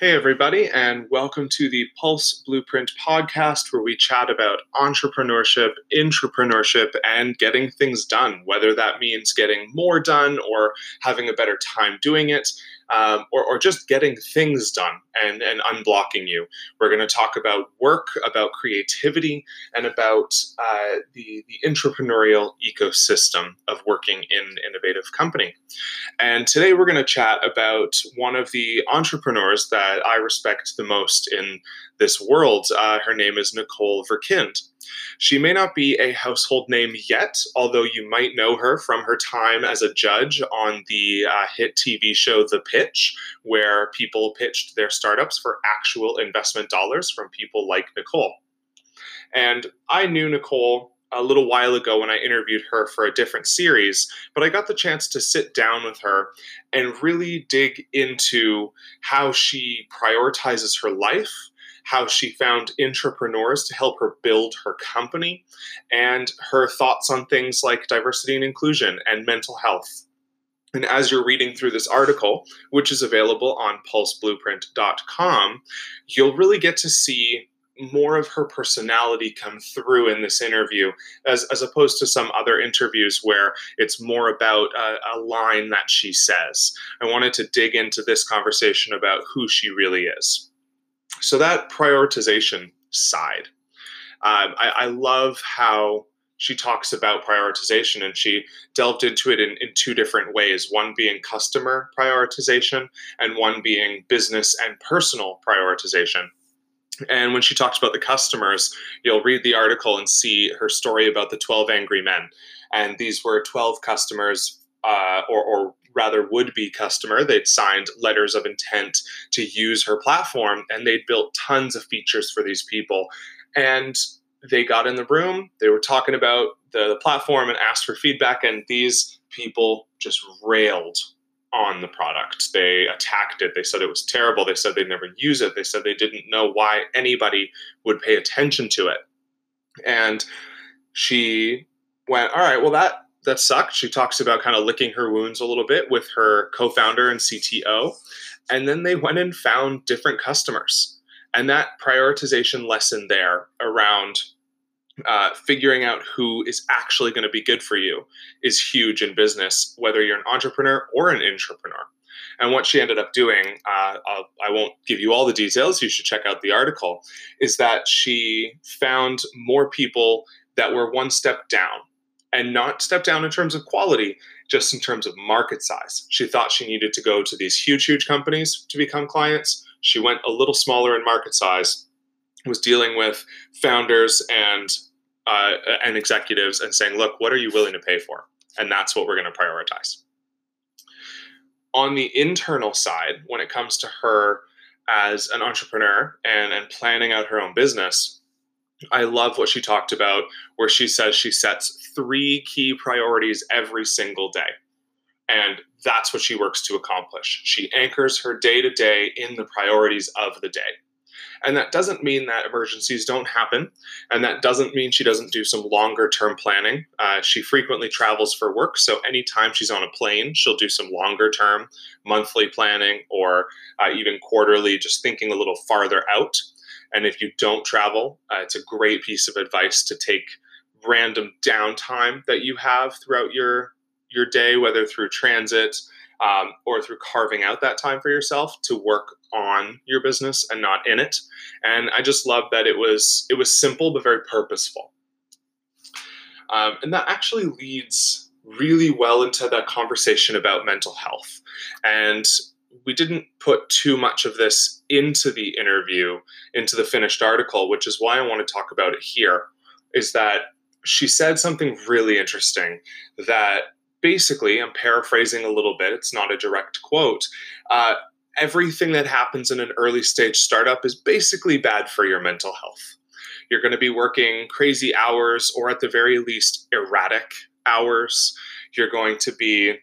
Hey, everybody, and welcome to the Pulse Blueprint podcast, where we chat about entrepreneurship, intrapreneurship, and getting things done, whether that means getting more done or having a better time doing it um, or, or just getting things done and, and unblocking you. We're going to talk about work, about creativity, and about uh, the, the entrepreneurial ecosystem of working in an innovative company. And today we're going to chat about one of the entrepreneurs that I respect the most in this world. Uh, her name is Nicole Verkindt. She may not be a household name yet, although you might know her from her time as a judge on the uh, hit TV show The Pitch, where people pitched their startups for actual investment dollars from people like Nicole. And I knew Nicole a little while ago when I interviewed her for a different series, but I got the chance to sit down with her and really dig into how she prioritizes her life how she found intrapreneurs to help her build her company, and her thoughts on things like diversity and inclusion and mental health. And as you're reading through this article, which is available on pulseblueprint.com, you'll really get to see more of her personality come through in this interview as, as opposed to some other interviews where it's more about a, a, line that she says. I wanted to dig into this conversation about who she really is. So that prioritization side, um, I, I, love how she talks about prioritization and she delved into it in, in two different ways one being customer prioritization and one being business and personal prioritization. And when she talks about the customers, you'll read the article and see her story about the 12 angry men. And these were 12 customers, uh, or, or rather would be customer. They'd signed letters of intent to use her platform and they'd built tons of features for these people. And they got in the room, they were talking about the, the platform and asked for feedback, and these people just railed on the product. They attacked it. They said it was terrible. They said they'd never use it. They said they didn't know why anybody would pay attention to it. And she went, All right, well, that that sucked. She talks about kind of licking her wounds a little bit with her co-founder and CTO, and then they went and found different customers. And that prioritization lesson there around uh, figuring out who is actually going to be good for you is huge in business, whether you're an entrepreneur or an intrapreneur. And what she ended up doing, uh, I won't give you all the details, you should check out the article, is that she found more people that were one step down and not step down in terms of quality, just in terms of market size. She thought she needed to go to these huge, huge companies to become clients. She went a little smaller in market size, was dealing with founders and uh, and executives and saying, "Look, what are you willing to pay for?" And that's what we're going to prioritize. On the internal side, when it comes to her as an entrepreneur and, and planning out her own business, I love what she talked about, where she says she sets three key priorities every single day. And that's what she works to accomplish. She anchors her day to day in the priorities of the day. And that doesn't mean that emergencies don't happen. And that doesn't mean she doesn't do some longer term planning. Uh, she frequently travels for work. So anytime she's on a plane, she'll do some longer term monthly planning or uh, even quarterly, just thinking a little farther out. And if you don't travel, uh, it's a great piece of advice to take random downtime that you have throughout your your day, whether through transit um, or through carving out that time for yourself to work on your business and not in it. And I just love that it was it was simple but very purposeful. Um, and that actually leads really well into that conversation about mental health. And we didn't put too much of this into the interview, into the finished article, which is why I want to talk about it here. Is that she said something really interesting that basically, I'm paraphrasing a little bit, it's not a direct quote. Uh, everything that happens in an early stage startup is basically bad for your mental health. You're going to be working crazy hours, or at the very least, erratic hours. You're going to be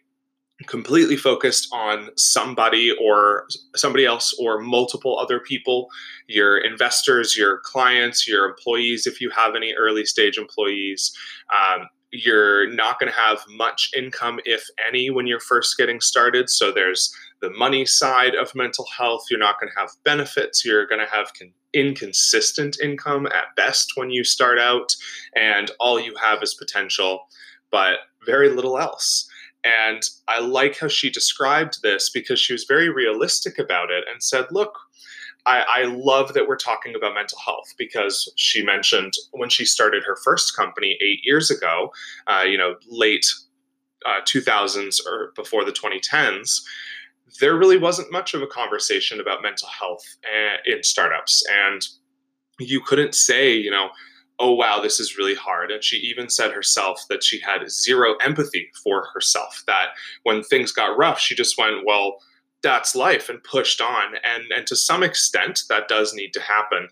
completely focused on somebody or somebody else or multiple other people your investors your clients your employees if you have any early stage employees um, you're not going to have much income, if any, when you're first getting started. So there's the money side of mental health. You're not going to have benefits. You're going to have con- inconsistent income at best when you start out. And all you have is potential, but very little else. And I like how she described this because she was very realistic about it and said, look, I, I, love that we're talking about mental health because she mentioned when she started her first company eight years ago, uh, you know, late uh, 2000s or before the 2010s, there really wasn't much of a conversation about mental health uh, in startups. And you couldn't say, you know, oh, wow, this is really hard. And she even said herself that she had zero empathy for herself, that when things got rough, she just went, well, that's life and pushed on. And and to some extent that does need to happen.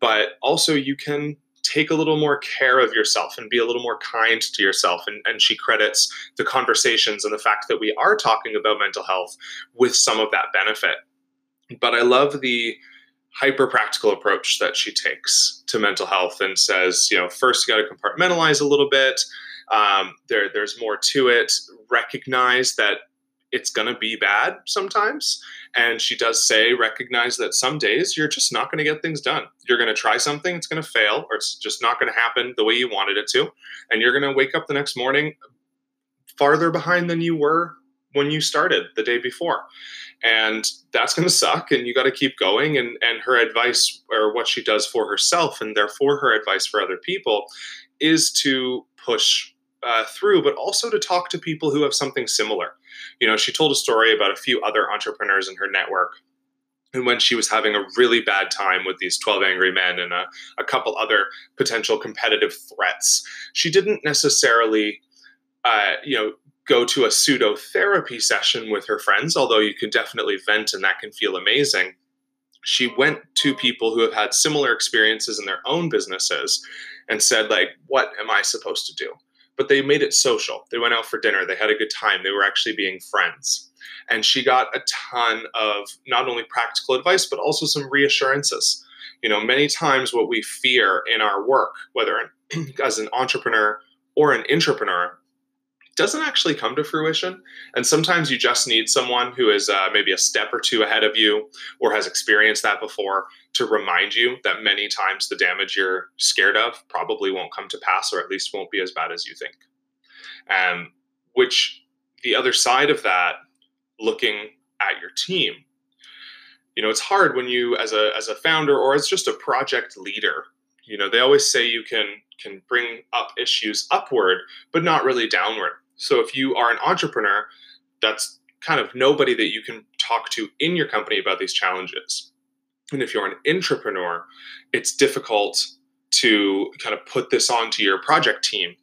But also you can take a little more care of yourself and be a little more kind to yourself. And, and she credits the conversations and the fact that we are talking about mental health with some of that benefit. But i love the hyper practical approach that she takes to mental health and says you know first you got to compartmentalize a little bit um, there, there's more to it recognize that it's going to be bad sometimes. And she does say, recognize that some days you're just not going to get things done. You're going to try something, it's going to fail, or it's just not going to happen the way you wanted it to. And you're going to wake up the next morning farther behind than you were when you started the day before. And that's going to suck. And you got to keep going. And, and her advice, or what she does for herself, and therefore her advice for other people, is to push uh, through, but also to talk to people who have something similar. You know, she told a story about a few other entrepreneurs in her network. And when she was having a really bad time with these 12 angry men and a, a couple other potential competitive threats, she didn't necessarily, uh, you know, go to a pseudo therapy session with her friends, although you can definitely vent and that can feel amazing. She went to people who have had similar experiences in their own businesses and said, like, what am I supposed to do? but they made it social. They went out for dinner, they had a good time, they were actually being friends. And she got a ton of not only practical advice, but also some reassurances. You know, many times what we fear in our work, whether as an entrepreneur or an intrapreneur, doesn't actually come to fruition. And sometimes you just need someone who is uh, maybe a step or two ahead of you or has experienced that before to remind you that many times the damage you're scared of probably won't come to pass or at least won't be as bad as you think. Um, which the other side of that, looking at your team, you know, it's hard when you, as a as a founder or as just a project leader, you know, they always say you can can bring up issues upward, but not really downward. So if you are an entrepreneur, that's kind of nobody that you can talk to in your company about these challenges. And if you're an intrapreneur, it's difficult to kind of put this onto your project team.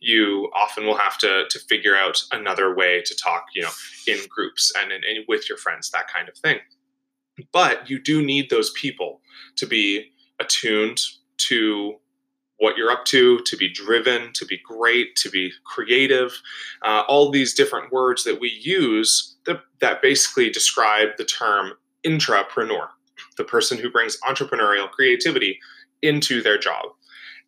You often will have to to figure out another way to talk, you know, in groups and, and, and with your friends, that kind of thing. But you do need those people to be attuned to what you're up to, to be driven, to be great, to be creative, uh, all these different words that we use that, that basically describe the term intrapreneur, the person who brings entrepreneurial creativity into their job.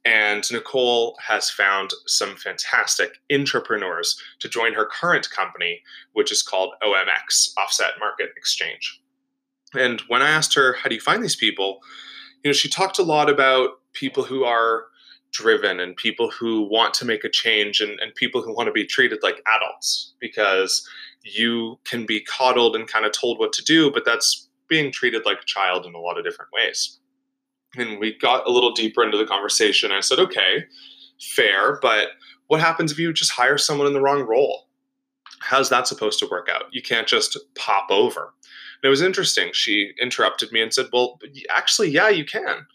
And Nicole has found some fantastic intrapreneurs to join her current company, which is called OMX, Offset Market Exchange. And when I asked her, How do you find these people? You know, she talked a lot about people who are driven and people who want to make a change and, and people who want to be treated like adults because you can be coddled and kind of told what to do, but that's being treated like a child in a lot of different ways. And we got a little deeper into the conversation. I said, okay, fair, but what happens if you just hire someone in the wrong role? How's that supposed to work out? You can't just pop over. And it was interesting. She interrupted me and said, well, actually, yeah, you can.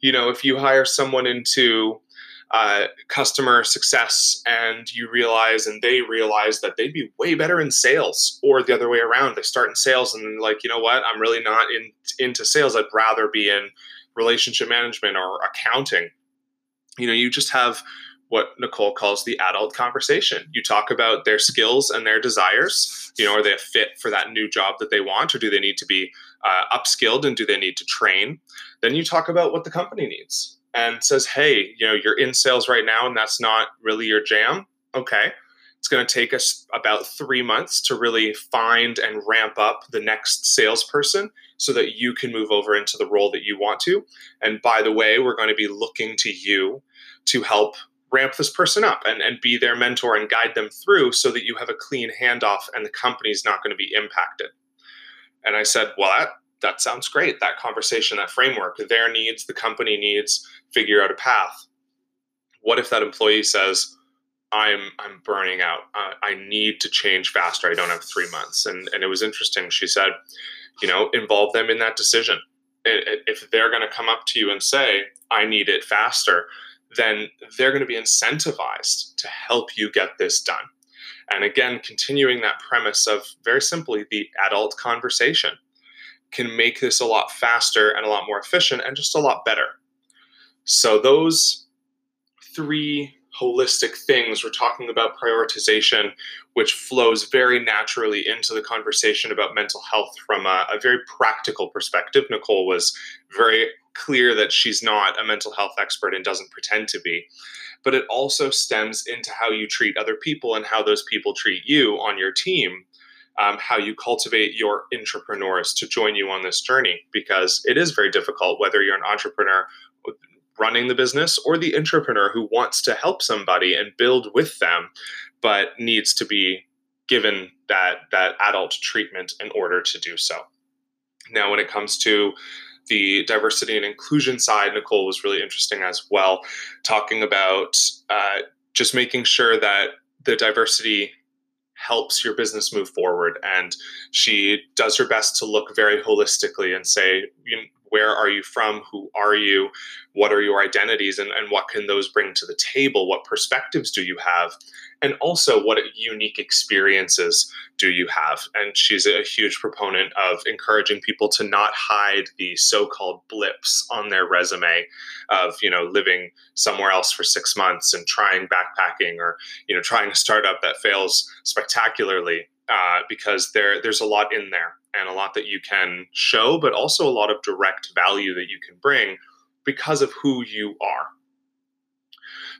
You know, if you hire someone into uh, customer success and you realize and they realize that they'd be way better in sales or the other way around. They start in sales and like you know what? I'm really not in, into sales. I'd rather be in relationship management or accounting. You know you just have what nicole calls the adult conversation. You talk about their skills and their desires. You know are they a fit for that new job that they want or do they need to be uh, upskilled and do they need to train? Then you talk about what the company needs and says, hey, you know, you're in sales right now and that's not really your jam. Okay. It's going to take us about three months to really find and ramp up the next salesperson so that you can move over into the role that you want to. And by the way, we're going to be looking to you to help ramp this person up and, and be their mentor and guide them through so that you have a clean handoff and the company's not going to be impacted. And I said, Well, that, that sounds great. That conversation, that framework, their needs, the company needs, figure out a path. What if that employee says, I'm I'm burning out. I need to change faster. I don't have three months. And and it was interesting. She said, you know, involve them in that decision. If they're going to come up to you and say, I need it faster, then they're going to be incentivized to help you get this done. And again, continuing that premise of very simply the adult conversation can make this a lot faster and a lot more efficient and just a lot better. So, those three holistic things. We're talking about prioritization, which flows very naturally into the conversation about mental health from a, a, very practical perspective. Nicole was very clear that she's not a mental health expert and doesn't pretend to be. But it also stems into how you treat other people and how those people treat you on your team. Um, how you cultivate your intrapreneurs to join you on this journey because it is very difficult whether you're an entrepreneur running the business or the intrapreneur who wants to help somebody and build with them but needs to be given that that adult treatment in order to do so. Now when it comes to the diversity and inclusion side nicole was really interesting as well talking about uh, just making sure that the diversity helps your business move forward and she does her best to look very holistically and say you know, where are you from? Who are you? What are your identities? And, and what can those bring to the table? What perspectives do you have and also what unique experiences do you have and she's a huge proponent of encouraging people to not hide the so-called blips on their resume of you know living somewhere else for six months and trying backpacking or you know trying a startup that fails spectacularly uh, because there there's a lot in there and a lot that you can show, but also a lot of direct value that you can bring because of who you are.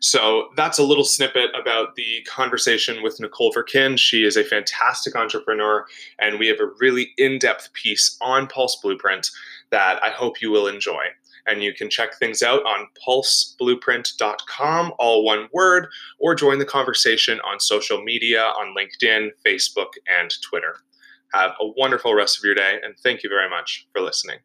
So that's a little snippet about the conversation with Nicole Verkindt. She is a fantastic entrepreneur, and we have a really in depth piece on Pulse Blueprint that I hope you will enjoy. And you can check things out on pulseblueprint.com, all one word, or join the conversation on social media on LinkedIn, Facebook, and Twitter. Have a wonderful rest of your day, and thank you very much for listening.